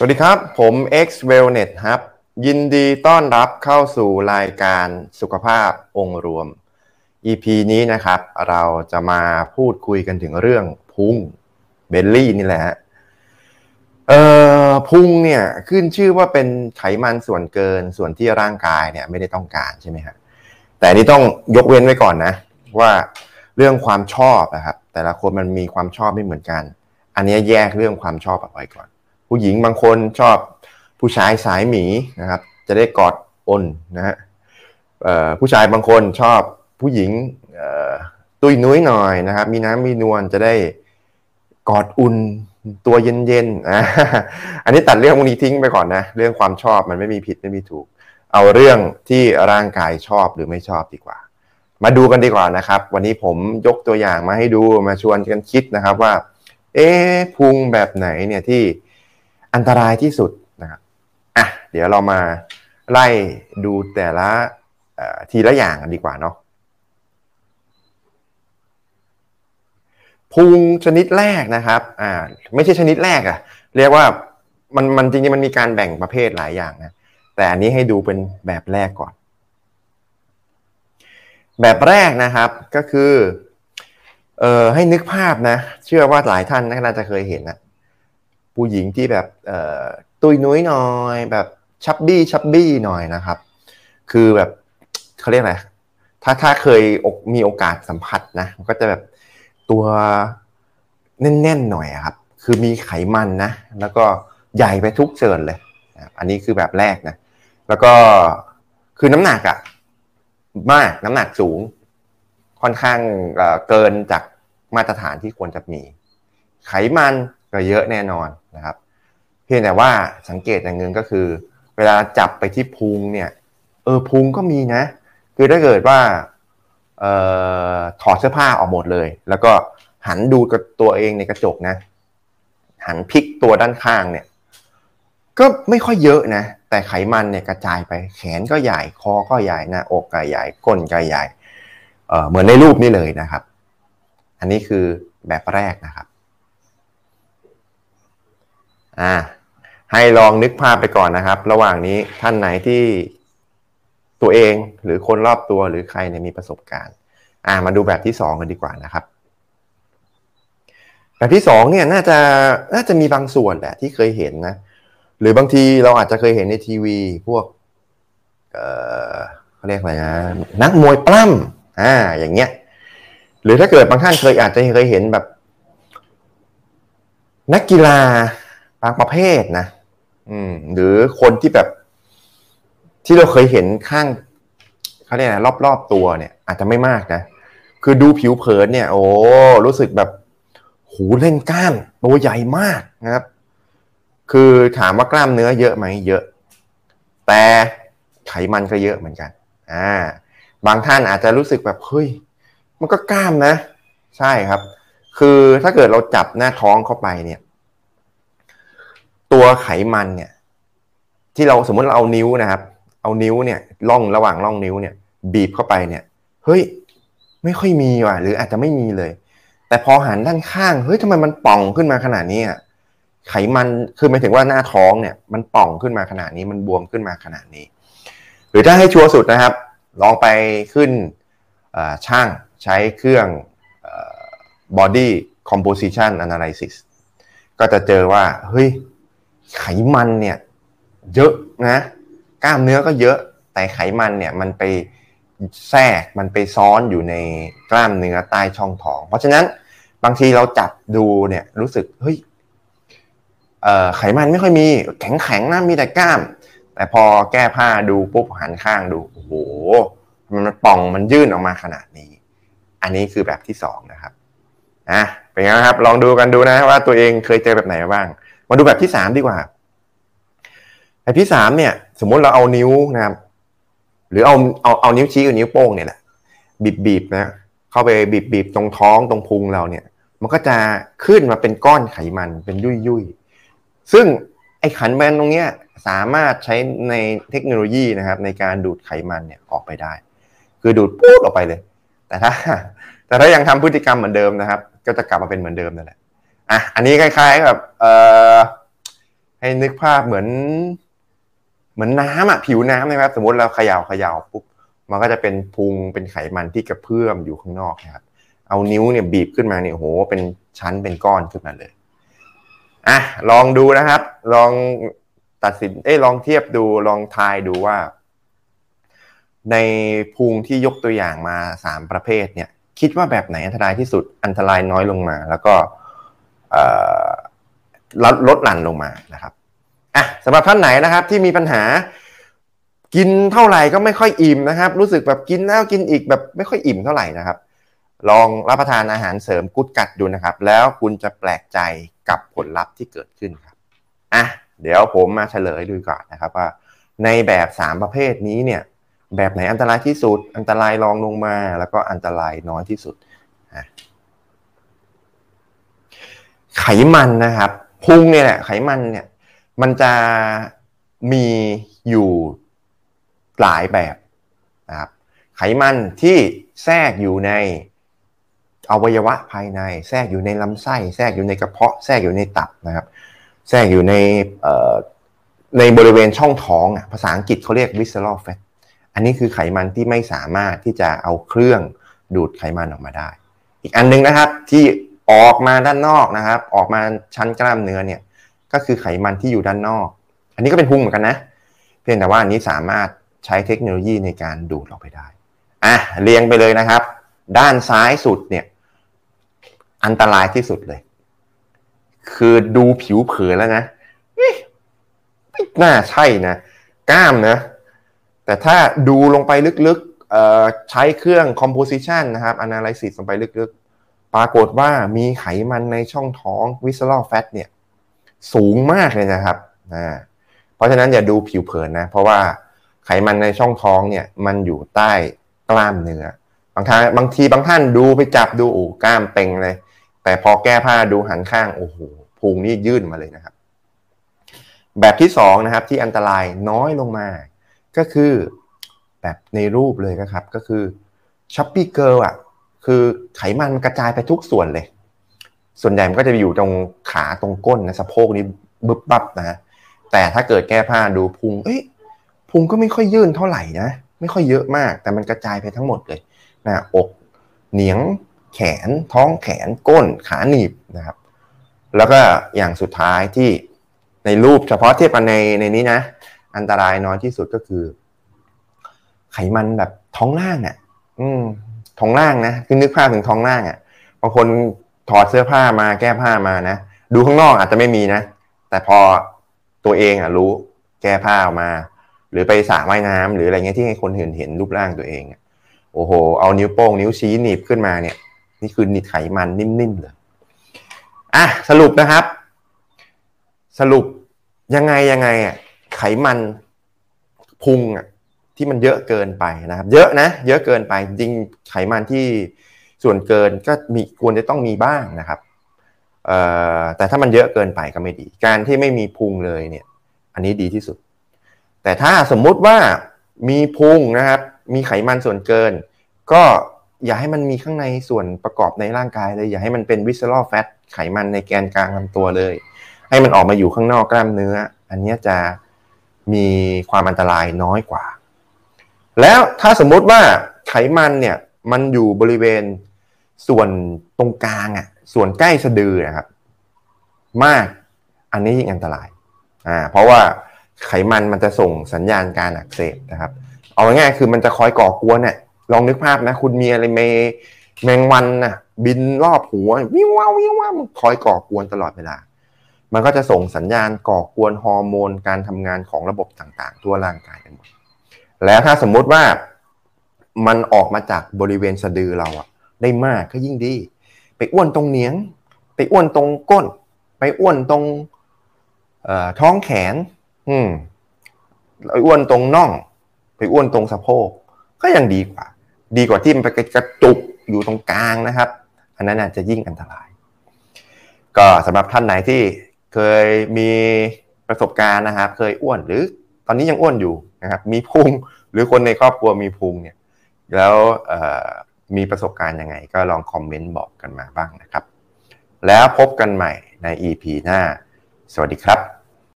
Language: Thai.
สวัสดีครับ ผม X Wellness ครับ ยินดีต้อนรับเข้าสู่รายการสุขภาพองค์รวม EP นี้นะครับ เราจะมาพูดคุยกันถึงเรื่องพุงเบลลี่นี่แหละเอ่อพุงเนี่ยขึ้นชื่อว่าเป็นไขมันส่วนเกินส่วนที่ร่างกายเนี่ยไม่ได้ต้องการใช่ไหมครับแต่นี่ต้องยกเว้นไว้ก่อนนะ ว่าเรื่องความชอบนะครับ แต่ละคนมันมีความชอบไม่เหมือนกัน อันนี้แยกเรื่องความชอบเอาไว้ก่อน ผู้หญิงบางคนชอบผู้ชายสายหมีนะครับ จะได้กอดอนนะฮะผู้ชายบางคนชอบผู้หญิงตุยนุ้ยหน่อยนะครับ มีน้ำมีนวลจะได้กอดอุ่นตัวเย็นๆอันนี้ตัดเรื่องพวกนี้ทิ้งไปก่อนนะ เรื่องความชอบมันไม่มีผิดไม่มีถูก เอาเรื่องที่ร่างกายชอบหรือไม่ชอบดีกว่า มาดูกันดีกว่านะครับ วันนี้ผมยกตัวอย่างมาให้ดูมาชวนกันคิดนะครับว่า เอ๊พุงแบบไหนเนี่ยที่ อันตรายที่สุดนะครับอะเดี๋ยวเรามาไล่ดูแต่ละทีละอย่างกันดีกว่าเนาะพุงชนิดแรกนะครับอ่าไม่ใช่ชนิดแรกอะเรียกว่ามันมันจริงๆมันมีการแบ่งประเภทหลายอย่างนะแต่อันนี้ให้ดูเป็นแบบแรกก่อน แบบแรกนะครับก็คือเอ่อให้นึกภาพนะ เชื่อว่าหลายท่านน่าจะเคยเห็นนะ ผู้หญิงที่แบบตุยนุ้ยหน่อย แบบชับบี้ชับบี้หน่อยนะครับ คือแบบเขาเรียกอะไรถ้าถ้าเคยมีโอกาสสัมผัสนะก็จะแบบตัวแน่นๆหน่อยครับ คือมีไขมันนะ แล้วก็ใหญ่ไปทุกเชิญเลยอันนี้คือแบบแรกนะ แล้วก็คือน้ำหนักอะมากน้ำหนักสูง ค่อนข้างเกินจากมาตรฐานที่ควรจะมี ไขมัน ก็เยอะแน่นอนนะครับ เพียงแต่ว่าสังเกตอย่างหนึ่งก็คือ เวลาจับไปที่พุงเนี่ยเออพุงก็มีนะ คือถ้าเกิดว่าเออถอดเสื้อผ้าออกหมดเลย แล้วก็หันดูกับตัวเองในกระจกนะ หันพลิกตัวด้านข้างเนี่ย ก็ไม่ค่อยเยอะนะ แต่ไขมันเนี่ยกระจายไปแขนก็ใหญ่ คอก็ใหญ่หน้าอกก็ใหญ่ก้นก็ใหญ่เออเหมือนในรูปนี้เลยนะครับ อันนี้คือแบบแรกนะครับ อ่าให้ลองนึกภาพไปก่อนนะครับ ระหว่างนี้ท่านไหนที่ตัวเองหรือคนรอบตัวหรือใครเนี่ยมีประสบการณ์ อ่ามาดูแบบที่สองกันดีกว่านะครับ แบบที่สองเนี่ยน่าจะน่าจะมีบางส่วนแหละที่เคยเห็นนะ หรือบางทีเราอาจจะเคยเห็นในทีวี พวก เออเขาเรียกอะไรนะนักมวยปล้ำอ่า อย่างเงี้ย หรือถ้าเกิดบางท่านเคยอาจจะเคยเห็นแบบ นักกีฬา บางประเภทนะ อืม หรือคนที่แบบ ที่เราเคยเห็นข้างเขาเรียกอะไรรอบๆตัวเนี่ย อาจจะไม่มากนะคือดูผิวเผินเนี่ย โอ้รู้สึกแบบ หูเล่นกล้ามตัวใหญ่มากนะครับ คือถามว่ากล้ามเนื้อเยอะไหมเยอะ แต่ไขมันก็เยอะเหมือนกันอ่าบางท่านอาจจะรู้สึกแบบเฮ้ยมันก็กล้ามนะ ใช่ครับ คือถ้าเกิดเราจับหน้าท้องเข้าไปเนี่ย ตัวไขมันเนี่ยที่เราสมมติเราเอานิ้วนะครับ เอานิ้วเนี่ยล่องระหว่างล่องนิ้วเนี่ย บีบเข้าไปเนี่ยเฮ้ยไม่ค่อยมีว่ะ หรืออาจจะไม่มีเลย แต่พอหันด้านข้างเฮ้ยทำไมมันป่องขึ้นมาขนาดนี้ไขมันคือหมายถึงว่าหน้าท้องเนี่ย มันป่องขึ้นมาขนาดนี้มันบวมขึ้นมาขนาดนี้ หรือถ้าให้ชัวร์สุดนะครับ ลองไปขึ้นช่างใช้เครื่อง body composition analysis ก็จะเจอว่าเฮ้ย ไขมันเนี่ยเยอะนะ กล้ามเนื้อก็เยอะแต่ไขมันเนี่ยมันไปแทรกมันไปซ้อนอยู่ในกล้ามเนื้อใต้ช่องท้อง เพราะฉะนั้นบางทีเราจับดูเนี่ยรู้สึกเฮ้ยไขมันไม่ค่อยมีแข็งแข็งนะมีแต่กล้าม แต่พอแก้ผ้าดูปุ๊บหันข้างดูโอ้โหมันป่องมันยื่นออกมาขนาดนี้ อันนี้คือแบบที่สองนะครับอะเป็นไงครับลองดูกันดูนะว่าตัวเองเคยเจอแบบไหนบ้าง มาดูแบบที่สามดีกว่าแบบที่สามเนี่ย สมมติเราเอานิ้วนะครับ หรือเอาเอาเอานิ้วชี้กับนิ้วโป้งเนี่ยแหละบีบบีบนะเข้าไปบีบบีบตรงท้องตรงพุงเราเนี่ย มันก็จะขึ้นมาเป็นก้อนไขมันเป็นยุ่ยยุ่ยซึ่งไอ้ขันแมนตรงเนี้ยสามารถใช้ในเทคโนโลยีนะครับ ในการดูดไขมันเนี่ยออกไปได้ คือดูดปุ๊บออกไปเลย แต่ถ้า แต่ถ้ายังทำพฤติกรรมเหมือนเดิมนะครับ ก็จะกลับมาเป็นเหมือนเดิมนั่นแหละ อะอันนี้คล้ายๆกับเอ่อให้นึกภาพเหมือน เหมือนน้ำอะผิวน้ำนะครับ สมมติเราเขย่าเขย่าปุ๊บมันก็จะเป็นพุงเป็นไขมันที่กระเพื่อมอยู่ข้างนอกนะครับ เอานิ้วเนี่ยบีบขึ้นมาเนี่ยโหเป็นชั้นเป็นก้อนขึ้นมาเลยอะลองดูนะครับ ลองตัดสินเอ้ลองเทียบดูลองทายดูว่า ในพุงที่ยกตัวอย่างมาสามประเภทเนี่ย คิดว่าแบบไหนอันตรายที่สุดอันตรายน้อยลงมา แล้วก็ ลดลดหลั่นลงมานะครับอะสำหรับท่านไหนนะครับที่มีปัญหากินเท่าไหร่ก็ไม่ค่อยอิ่มนะครับ รู้สึกแบบกินแล้วกินอีกแบบไม่ค่อยอิ่มเท่าไหร่นะครับ ลองรับประทานอาหารเสริมกุดกัดดูนะครับ แล้วคุณจะแปลกใจกับผลลัพธ์ที่เกิดขึ้นครับอะเดี๋ยวผมมาเฉลยดูก่อนนะครับว่า ในแบบสามประเภทนี้เนี่ยแบบไหนอันตรายที่สุด อันตรายรองลงมา แล้วก็อันตรายน้อยที่สุดไข มันนะครับพุงเนี่ยแหละไขมันเนี่ยมันจะมีอยู่หลายแบบนะครับไขมันที่แทรกอยู่ในอวัยวะภายใน แทรกอยู่ในลำไส้ แทรกอยู่ในกระเพาะ แทรกอยู่ในตับนะครับ แทรกอยู่ในในบริเวณช่องท้องอะภาษาอังกฤษเขาเรียก visceral fat อันนี้คือไขมันที่ไม่สามารถที่จะเอาเครื่องดูดไขมันออกมาได้ อีกอันนึงนะครับที่ ออกมาด้านนอกนะครับ ออกมาชั้นกล้ามเนื้อเนี่ย ก็คือไขมันที่อยู่ด้านนอก อันนี้ก็เป็นพุงเหมือนกันนะ เพียงแต่ว่าอันนี้สามารถใช้เทคโนโลยีในการดูดออกไปได้ อะเรียงไปเลยนะครับ ด้านซ้ายสุดเนี่ย อันตรายที่สุดเลย คือดูผิวเผินแล้วนะไม่น่าใช่นะกล้ามนะ แต่ถ้าดูลงไปลึกๆใช้เครื่อง composition นะครับ analysis ลงไปลึกๆ ปรากฏว่ามีไขมันในช่องท้อง visceral fat เนี่ยสูงมากเลยนะครับนะเพราะฉะนั้นอย่าดูผิวเผินนะ เพราะว่าไขมันในช่องท้องเนี่ยมันอยู่ใต้กล้ามเนื้อบางทางบางทีบางท่านดูไปจับดูโอ้กล้ามเป่งเลย แต่พอแก้ผ้าดูหันข้างโอ้โหพุงนี่ยื่นมาเลยนะครับ แบบที่สองนะครับที่อันตรายน้อยลงมา ก็คือแบบในรูปเลยนะครับ ก็คือ chubby girl อะ คือไขมันมันกระจายไปทุกส่วนเลย ส่วนใหญ่มันก็จะอยู่ตรงขาตรงก้นนะสะโพกนี้บึบบับนะแต่ถ้าเกิดแก้ผ้าดูพุง เอ้ยพุงก็ไม่ค่อยยื่นเท่าไหร่นะ ไม่ค่อยเยอะมาก แต่มันกระจายไปทั้งหมดเลยนะอกเหนียงแขนท้องแขนก้นขาหนีบนะครับ แล้วก็อย่างสุดท้ายที่ในรูปเฉพาะเทียบกันในในนี้นะ อันตรายน้อยที่สุดก็คือ ไขมันแบบท้องล่างเนี่ยอืม ท้องล่างนะคือนึกภาพถึงท้องล่างอะบางคนถอดเสื้อผ้ามาแก้ผ้ามานะดูข้างนอกอาจจะไม่มีนะ แต่พอตัวเองอะรู้แก้ผ้าออกมา หรือไปสระว่ายน้ำหรืออะไรเงี้ยที่ให้คนเห็นเห็นรูปร่างตัวเองโอ้โห เอานิ้วโป้งนิ้วชี้หนีบขึ้นมาเนี่ย นี่คือนิดไขมันนิ่มๆเลยอะสรุปนะครับ สรุปยังไงยังไงอะไขมันพุงอะ ที่มันเยอะเกินไปนะครับ เยอะนะเยอะเกินไปจริงไขมันที่ส่วนเกินก็มีควรจะต้องมีบ้างนะครับแต่ถ้ามันเยอะเกินไปก็ไม่ดี การที่ไม่มีพุงเลยเนี่ย อันนี้ดีที่สุด แต่ถ้าสมมุติว่ามีพุงนะครับ มีไขมันส่วนเกิน ก็อย่าให้มันมีข้างในส่วนประกอบในร่างกายเลย อย่าให้มันเป็นวิสซอร์แฟตไขมันในแกนกลางลำตัวเลย ให้มันออกมาอยู่ข้างนอกกล้ามเนื้อ อันนี้จะมีความอันตรายน้อยกว่า แล้วถ้าสมมุติว่าไขมันเนี่ยมันอยู่บริเวณส่วนตรงกลางอะส่วนใกล้สะดือนะครับ มากอันนี้ยิ่งอันตรายอ่าเพราะว่าไขมันมันจะส่งสัญญาณการอักเสบนะครับ เอาง่ายๆคือมันจะคอยก่อกวนเนี่ยลองนึกภาพนะ คุณมีอะไรเมแมงวันนะบินรอบหัววิววิวว่ามันคอยก่อกวนตลอดเวลา มันก็จะส่งสัญญาณก่อกวนฮอร์โมนการทำงานของระบบต่างๆ ทั่วร่างกายกันหมด แล้วถ้าสมมุติว่ามันออกมาจากบริเวณสะดือเราอะได้มากก็ยิ่งดี ไปอ้วนตรงเนียง ไปอ้วนตรงก้น ไปอ้วนตรงท้องแขน อืมไปอ้วนตรงน่อง ไปอ้วนตรงสะโพก ก็ยังดีกว่า ดีกว่าที่มันไปกระจุกอยู่ตรงกลางนะครับ อันนั้นอาจจะยิ่งอันตราย ก็สำหรับท่านไหนที่เคยมีประสบการณ์นะครับ เคยอ้วนหรือ ตอนนี้ยังอ้วนอยู่นะครับมีพุงหรือคนในครอบครัวมีพุงเนี่ยแล้วมีประสบการณ์ยังไง ก็ลองคอมเมนต์บอกกันมาบ้างนะครับ แล้วพบกันใหม่ใน EP หน้า สวัสดีครับ